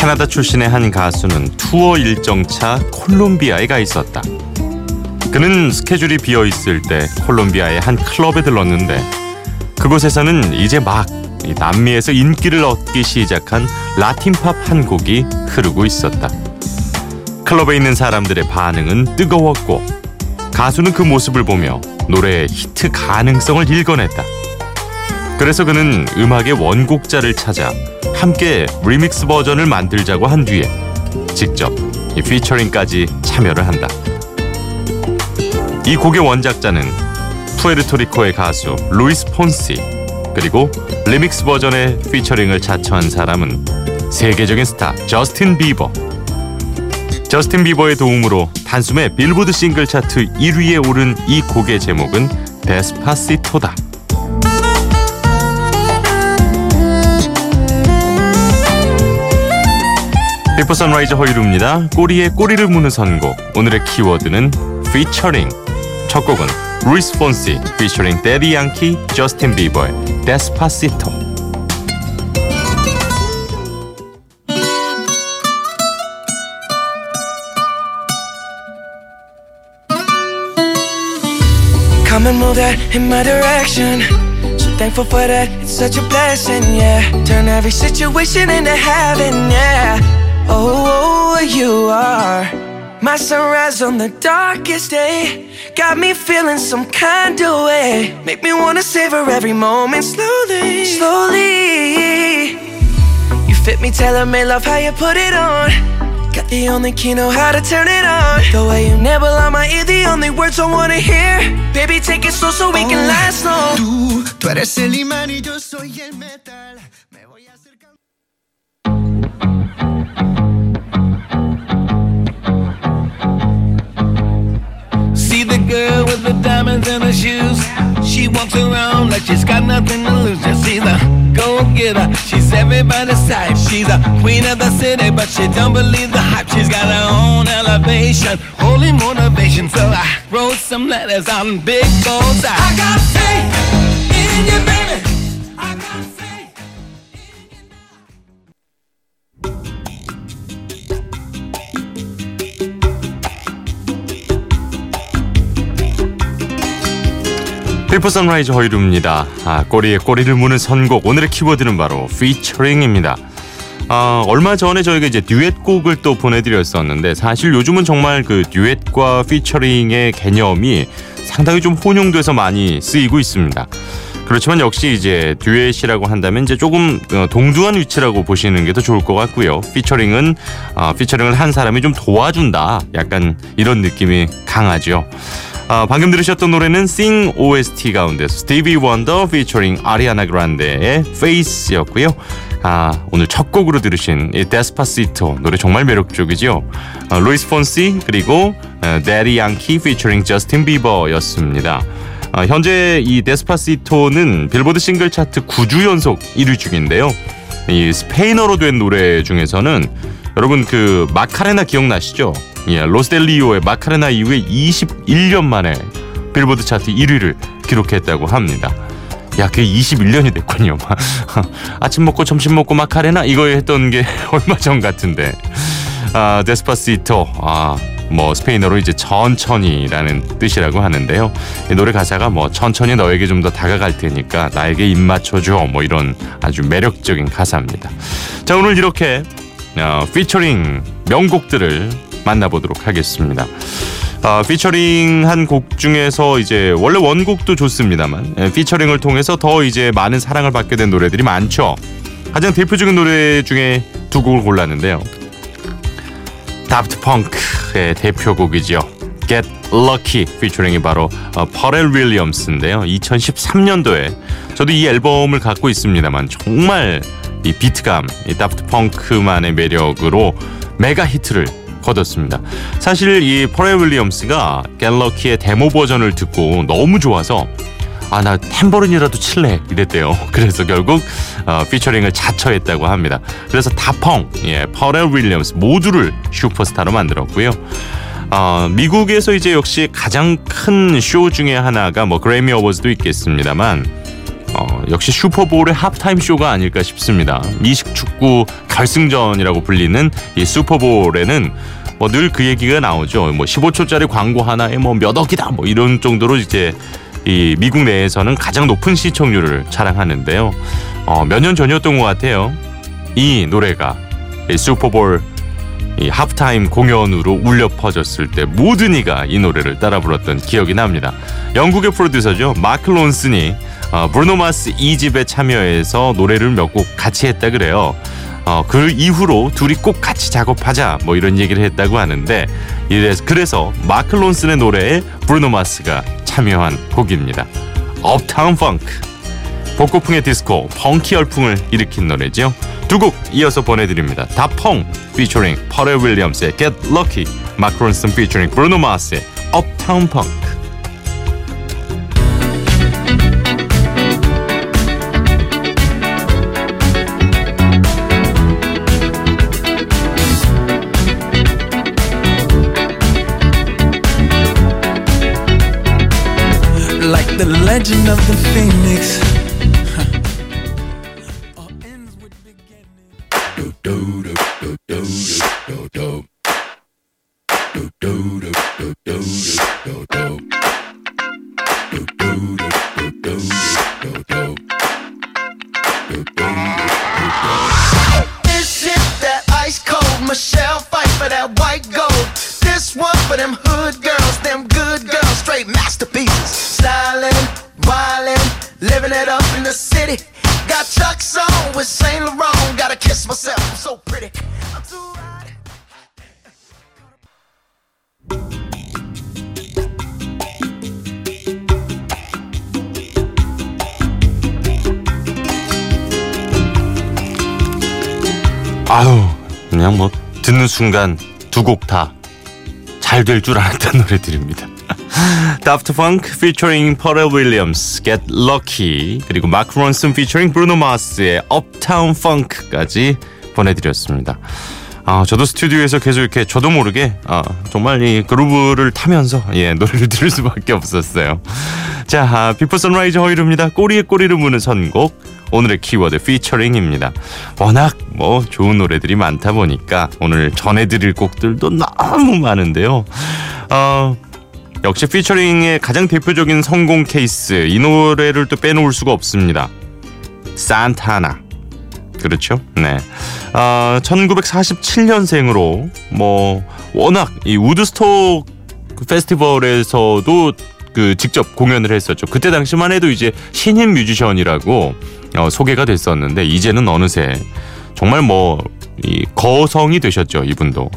캐나다 출신의 한 가수는 투어 일정차 콜롬비아에 가 있었다. 그는 스케줄이 비어 있을 때 콜롬비아의 한 클럽에 들렀는데 그곳에서는 이제 막 남미에서 인기를 얻기 시작한 라틴팝 한 곡이 흐르고 있었다. 클럽에 있는 사람들의 반응은 뜨거웠고 가수는 그 모습을 보며 노래의 히트 가능성을 읽어냈다. 그래서 그는 음악의 원곡자를 찾아 함께 리믹스 버전을 만들자고 한 뒤에 직접 이 피처링까지 참여를 한다. 이 곡의 원작자는 푸에르토리코의 가수 루이스 폰시 그리고 리믹스 버전의 피처링을 자처한 사람은 세계적인 스타 저스틴 비버 저스틴 비버의 도움으로 단숨에 빌보드 싱글 차트 1위에 오른 이 곡의 제목은 Despacito다. 비포 선라이즈 허일후입니다. 꼬리에 꼬리를 무는 선곡. 오늘의 키워드는 featuring. 첫 곡은 루이스 폰시 featuring 대디 양키, 저스틴 비버의 Despacito. Come and move that in my direction. So thankful for that, it's such a blessing, yeah. Turn every situation into heaven, yeah. Oh, oh, you are my sunrise on the darkest day. Got me feeling some kind of way. Make me wanna savor every moment slowly, slowly. You fit me, tailor made love, how you put it on. Got the only key, know how to turn it on. The way you nibble on my ear, the only words I wanna hear. Baby, take it slow so we can oh. last long. Tú, tú eres el imán y yo soy el metal. In her shoes. She walks around like she's got nothing to lose. Just see the go getter. She's everybody's type. She's a queen of the city, but she don't believe the hype. She's got her own elevation, holy motivation. So I wrote some letters on big goals. I got faith in you, baby. 비포 선라이즈 허일후입니다. 아, 꼬리에 꼬리를 무는 선곡. 오늘의 키워드는 바로 featuring입니다. 아, 얼마 전에 저희가 이제 듀엣곡을 또 보내드렸었는데 사실 요즘은 정말 그 듀엣과 피처링의 개념이 상당히 좀 혼용돼서 많이 쓰이고 있습니다. 그렇지만 역시 이제 듀엣이라고 한다면 이제 조금 어, 동등한 위치라고 보시는 게 더 좋을 것 같고요. 피처링은 어, 피처링을 한 사람이 좀 도와준다. 약간 이런 느낌이 강하죠. 아, 방금 들으셨던 노래는 Sing OST 가운데 스티비 원더 피처링 아리아나 그란데의 Faith였고요. 아, 오늘 첫 곡으로 들으신 이 Despacito 노래 정말 매력적이죠. 어, 루이스 폰시 그리고 어, 대디 양키 피처링 저스틴 비버였습니다. 아, 현재 이 Despacito는 빌보드 싱글 차트 9주 연속 1위 중인데요. 이 스페인어로 된 노래 중에서는 여러분 그 마카레나 기억나시죠? 예, 로스델리오의 마카레나 이후에 21년 만에 빌보드 차트 1위를 기록했다고 합니다. 야, 그게 21년이 됐군요. 아침 먹고 점심 먹고 마카레나 이거 했던 게 얼마 전 같은데. 아, Despacito. 아, 뭐 스페인어로 이제 천천히라는 뜻이라고 하는데요. 이 노래 가사가 뭐 천천히 너에게 좀 더 다가갈 테니까 나에게 입 맞춰줘 뭐 이런 아주 매력적인 가사입니다. 자 오늘 이렇게 어, 피처링 명곡들을 만나보도록 하겠습니다. 어, 피처링한 곡 중에서 이제 원래 원곡도 좋습니다만 예, 피처링을 통해서 더 이제 많은 사랑을 받게 된 노래들이 많죠. 가장 대표적인 노래 중에 두 곡을 골랐는데요. 다프트 펑크의 대표곡이죠. Get Lucky 피처링이 바로 어, 퍼렐 윌리엄스인데요. 2013년도에 저도 이 앨범을 갖고 있습니다만 정말 이 비트감, 이 다프트 펑크만의 매력으로 메가 히트를 거뒀습니다. 사실 이 퍼렐 윌리엄스가 Lucky의 데모 버전을 듣고 너무 좋아서 아 나 탬버린이라도 칠래 이랬대요. 그래서 결국 어, 피처링을 자처했다고 합니다. 그래서 다펑, 예, 퍼렐 윌리엄스 모두를 슈퍼스타로 만들었고요. 어, 미국에서 이제 역시 가장 큰 쇼 중에 하나가 뭐 그래미 어워즈도 있겠습니다만 어, 역시 슈퍼볼의 하프타임 쇼가 아닐까 싶습니다. 미식 축구 결승전이라고 불리는 이 슈퍼볼에는 뭐 늘 그 얘기가 나오죠. 뭐 15초짜리 광고 하나에 뭐 몇 억이다 뭐 이런 정도로 이제 이 미국 내에서는 가장 높은 시청률을 자랑하는데요. 어, 몇 년 전이었던 것 같아요. 이 노래가 이 슈퍼볼 이 하프타임 공연으로 울려 퍼졌을 때 모든 이가 이 노래를 따라 불렀던 기억이 납니다. 영국의 프로듀서죠. 마크 론슨이 어, 브루노 마스 2집에 참여해서 노래를 몇 곡 같이 했다 그래요. 어, 그 이후로 둘이 꼭 같이 작업하자 뭐 이런 얘기를 했다고 하는데 이래서 그래서 마크 론슨의 노래에 브루노 마스가 참여한 곡입니다. Uptown Funk 복고풍의 디스코 펑키 열풍을 일으킨 노래죠. 두 곡 이어서 보내드립니다. 다펑 피처링 퍼렐 윌리엄스의 Get Lucky 마크 론슨 피처링 브루노 마스의 Uptown Funk legend of the phoenix. All 아유 그냥 뭐 듣는 순간 두 곡 다 잘 될 줄 알았던 노래들입니다. 다프트 펑크 featuring 퍼렐 윌리엄스 Get Lucky 그리고 론슨 featuring 브루노 마스의 Uptown Funk까지 보내드렸습니다. 아, 저도 스튜디오에서 계속 이렇게 저도 모르게 아, 정말 이 그루브를 타면서 예 노래를 들을 수밖에 없었어요. 자, 아, 비포 선라이즈 허일후입니다. 꼬리에 꼬리를 무는 선곡 오늘의 키워드 피처링입니다. 워낙 뭐 좋은 노래들이 많다 보니까 오늘 전해드릴 곡들도 너무 많은데요. 어, 역시 피처링의 가장 대표적인 성공 케이스 이 노래를 또 빼놓을 수가 없습니다. 산타나 그렇죠? 네. 어, 1947년생으로 뭐 워낙 이 우드스톡 페스티벌에서도 그 직접 공연을 했었죠. 그때 당시만 해도 이제 신인 뮤지션이라고 어, 소개가 됐었는데 이제는 어느새 정말 뭐 이 거성이 되셨죠 이분도.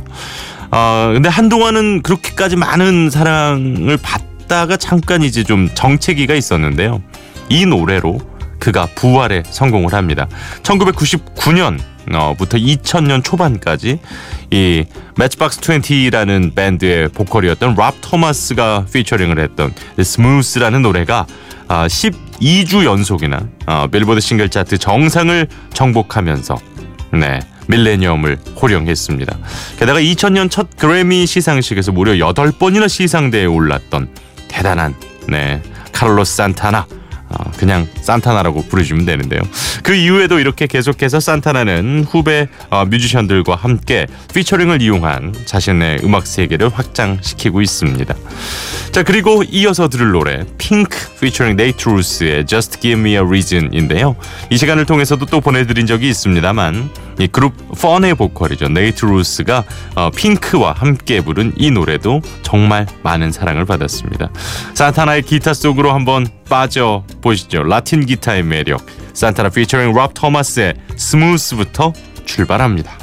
아 근데 한동안은 그렇게까지 많은 사랑을 받다가 잠깐 이제 좀 정체기가 있었는데요. 이 노래로 그가 부활에 성공을 합니다. 1999년 어 부터 2000년 초반까지 이 매치박스 20라는 밴드의 보컬이었던 랍 토마스가 피처링을 했던 Smooth라는 노래가 아, 12주 연속이나 어, 빌보드 싱글 차트 정상을 정복하면서 네 밀레니엄을 호령했습니다. 게다가 2000년 첫 그래미 시상식에서 무려 8번이나 시상대에 올랐던 대단한 네 카를로스 산타나 어, 그냥 산타나라고 부르시면 되는데요. 그 이후에도 이렇게 계속해서 산타나는 후배 어, 뮤지션들과 함께 피처링을 이용한 자신의 음악 세계를 확장시키고 있습니다. 자 그리고 이어서 들을 노래 핑크 피처링 네이트 루스의 Just Give Me a Reason인데요. 이 시간을 통해서도 또 보내드린 적이 있습니다만 이 그룹 펀의 보컬이죠 네이트 루스가 어, 핑크와 함께 부른 이 노래도 정말 많은 사랑을 받았습니다. 산타나의 기타 속으로 한번 빠져 보시죠. 라틴 기타의 매력 산타나 피처링 랍 토마스의 Smooth부터 출발합니다.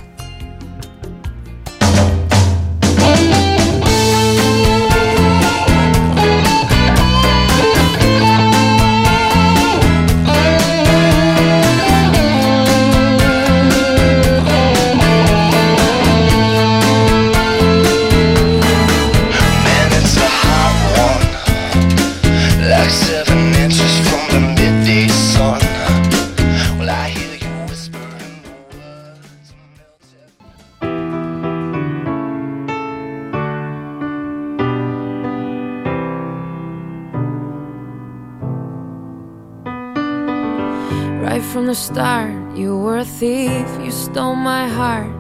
stole my heart,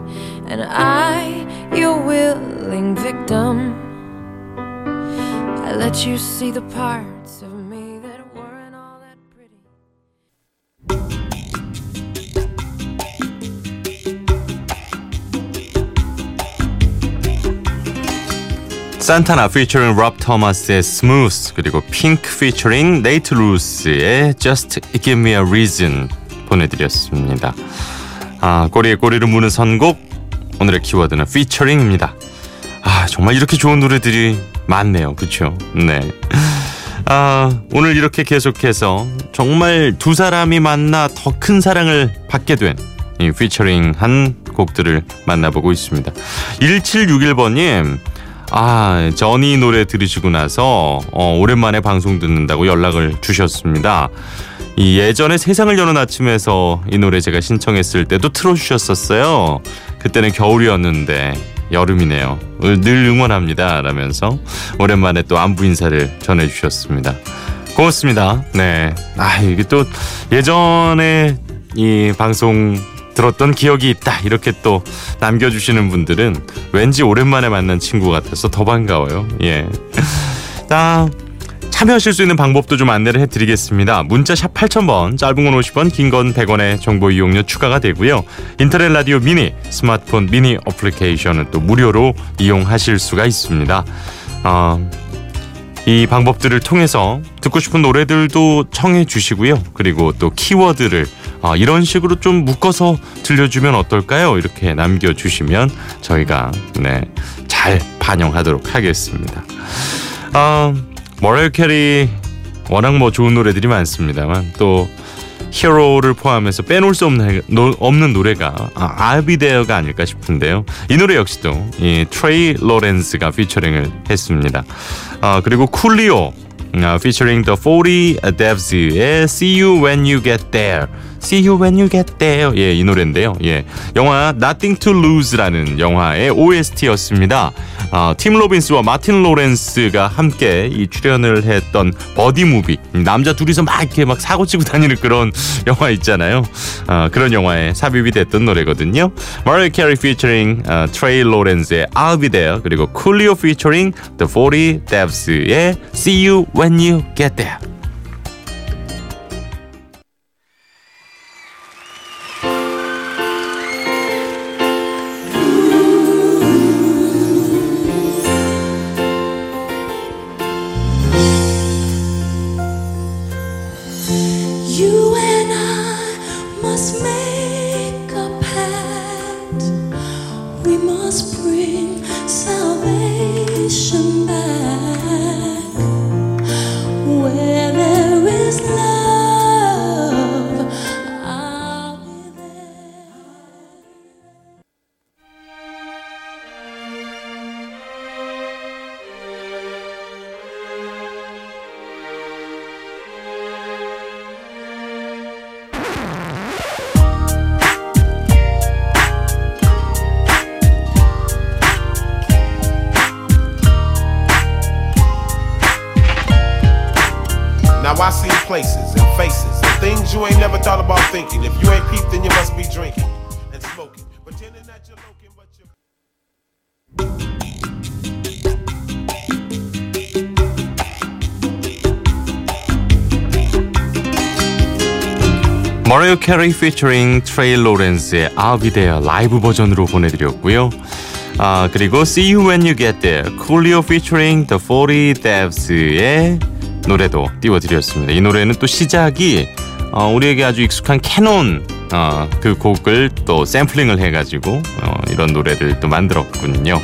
and I, your willing victim. I let you see the parts of me that weren't all that pretty. 산타나 피처링 럽 토마스의 Smooth 그리고 핑크 피처링 네이트 루스의 Just Give Me a Reason 보내드렸습니다. 아 꼬리에 꼬리를 무는 선곡 오늘의 키워드는 피처링입니다. 아 정말 이렇게 좋은 노래들이 많네요. 그렇죠? 네. 아 오늘 이렇게 계속해서 정말 두 사람이 만나 더 큰 사랑을 받게 된 이 피처링 한 곡들을 만나보고 있습니다. 1761번님 아, 저니 노래 들으시고 나서 어, 오랜만에 방송 듣는다고 연락을 주셨습니다. 이 예전에 세상을 여는 아침에서 이 노래 제가 신청했을 때도 틀어주셨었어요. 그때는 겨울이었는데 여름이네요. 늘 응원합니다. 라면서 오랜만에 또 안부 인사를 전해주셨습니다. 고맙습니다. 네. 아, 이게 또 예전에 이 방송 들었던 기억이 있다 이렇게 또 남겨주시는 분들은 왠지 오랜만에 만난 친구 같아서 더 반가워요. 예. 자 참여하실 수 있는 방법도 좀 안내를 해드리겠습니다. 문자 샵 8000번 짧은 건 50원 긴 건 100원의 정보 이용료 추가가 되고요. 인터넷 라디오 미니 스마트폰 미니 어플리케이션은 또 무료로 이용하실 수가 있습니다. 어, 이 방법들을 통해서 듣고 싶은 노래들도 청해 주시고요. 그리고 또 키워드를 아, 이런 식으로 좀 묶어서 들려주면 어떨까요? 이렇게 남겨주시면 저희가 네, 잘 반영하도록 하겠습니다. 아, 머라이어 캐리 워낙 뭐 좋은 노래들이 많습니다만 또 Hero를 포함해서 빼놓을 수 없는, 노, 없는 노래가 아, There가 아닐까 싶은데요. 이 노래 역시도 이 트레이 로렌츠가 피처링을 했습니다. 아, 그리고 쿨리오 아, featuring the 40 Thevz의 See You When You Get There. See You When You Get There. 예, 이 노래인데요. 예, 영화 Nothing to Lose라는 영화의 OST였습니다. 아, 팀 로빈스와 마틴 로렌스가 함께 이 출연을 했던 버디 무비. 남자 둘이서 막 이렇게 막 사고 치고 다니는 그런 영화 있잖아요. 아, 그런 영화에 삽입이 됐던 노래거든요. Carey featuring 아, Trey Lorenz의 I'll Be There 그리고 Coolio featuring The 40 Thevz의 See You When You Get There. places and faces and things you ain't never thought about thinking. If you ain't peeped, then you must be drinking and smoking. Pretending that you're looking, but you're 머레오 캐리 피처링 트레이 로렌스의 I'll Be There 라이브 버전으로 보내드렸고요. 아 그리고 See You When You Get There 쿨리오 피처링 The 40 Devs의 노래도 띄워드렸습니다. 이 노래는 또 시작이 어, 우리에게 아주 익숙한 캐논 어, 그 곡을 또 샘플링을 해가지고 어, 이런 노래를 또 만들었군요.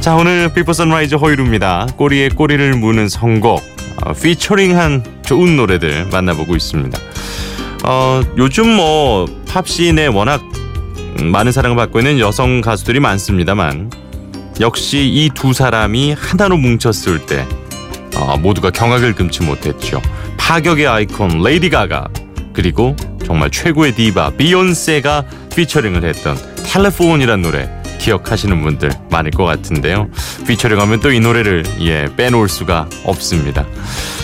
자 오늘 Before Sunrise 허일후입니다. 꼬리에 꼬리를 무는 선곡 어, 피처링한 좋은 노래들 만나보고 있습니다. 어, 요즘 뭐 팝씬에 워낙 많은 사랑을 받고 있는 여성 가수들이 많습니다만 역시 이 두 사람이 하나로 뭉쳤을 때 어, 모두가 경악을 금치 못했죠. 파격의 아이콘 레이디 가가 그리고 정말 최고의 디바 비욘세가 피처링을 했던 Telephone이란 노래 기억하시는 분들 많을 것 같은데요. 피처링하면 또 이 노래를 예 빼놓을 수가 없습니다.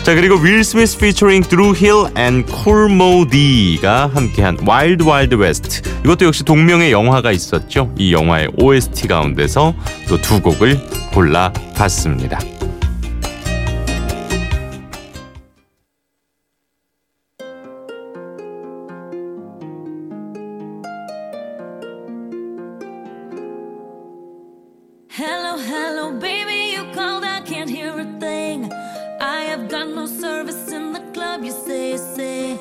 자 그리고 윌 스미스 피처링 드루 힐 앤 쿨 모 디가 함께한 Wild Wild West 이것도 역시 동명의 영화가 있었죠. 이 영화의 OST 가운데서 또 두 곡을 골라봤습니다. Hello, hello, baby, you called, I can't hear a thing. I have got no service in the club, you say, say.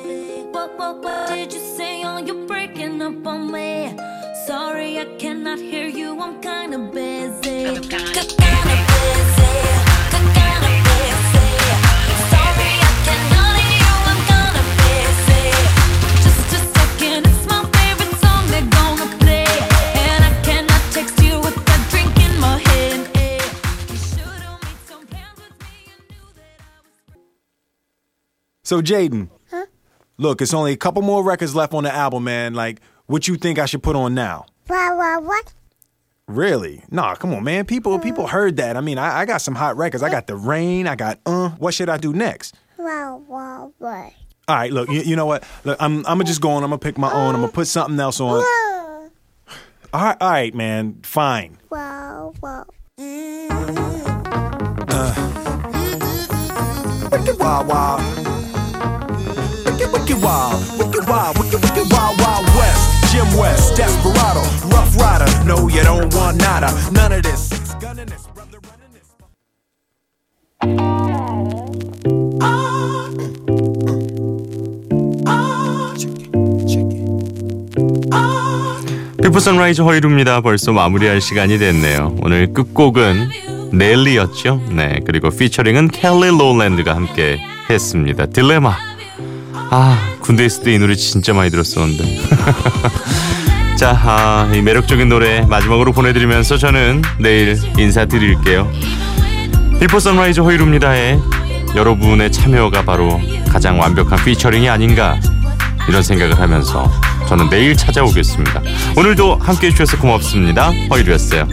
What, what, what did you say? Oh, you're breaking up on me. Sorry, I cannot hear you, I'm kinda busy. I'm kinda busy. Kinda busy. So Jaden, look, it's only a couple more records left on the album, man. Like, what you think I should put on now? What, what, what? Really? Nah, come on, man. People, people heard that. I mean, I, I got some hot records. I got the rain. I got uh. What should I do next? What, what, what? All right, look. You, you know what? Look, I'm, I'm gonna just go on. I'm gonna pick my own. I'm gonna put something else on. All right, all right, man. Fine. what, what? Wicked wild, wild. Wicked, wild. Wicked wild. Wicked, wicked wild, wild west. Jim West, Desperado, Rough Rider. No, you don't want nada. None of this. Six gunning this, brother running this. 피프 선라이즈 허이루입니다. 벌써 마무리할 시간이 됐네요. 오늘 끝곡은 넬리였죠. 네, 그리고 피처링은 켈리 로랜드가 함께 했습니다. 딜레마. 아, 군대 있을 때 이 노래 진짜 많이 들었었는데. 자, 아, 이 매력적인 노래 마지막으로 보내드리면서 저는 내일 인사드릴게요. Before Sunrise 허일후입니다에 여러분의 참여가 바로 가장 완벽한 피처링이 아닌가 이런 생각을 하면서 저는 내일 찾아오겠습니다. 오늘도 함께 해 주셔서 고맙습니다. 허이루였어요.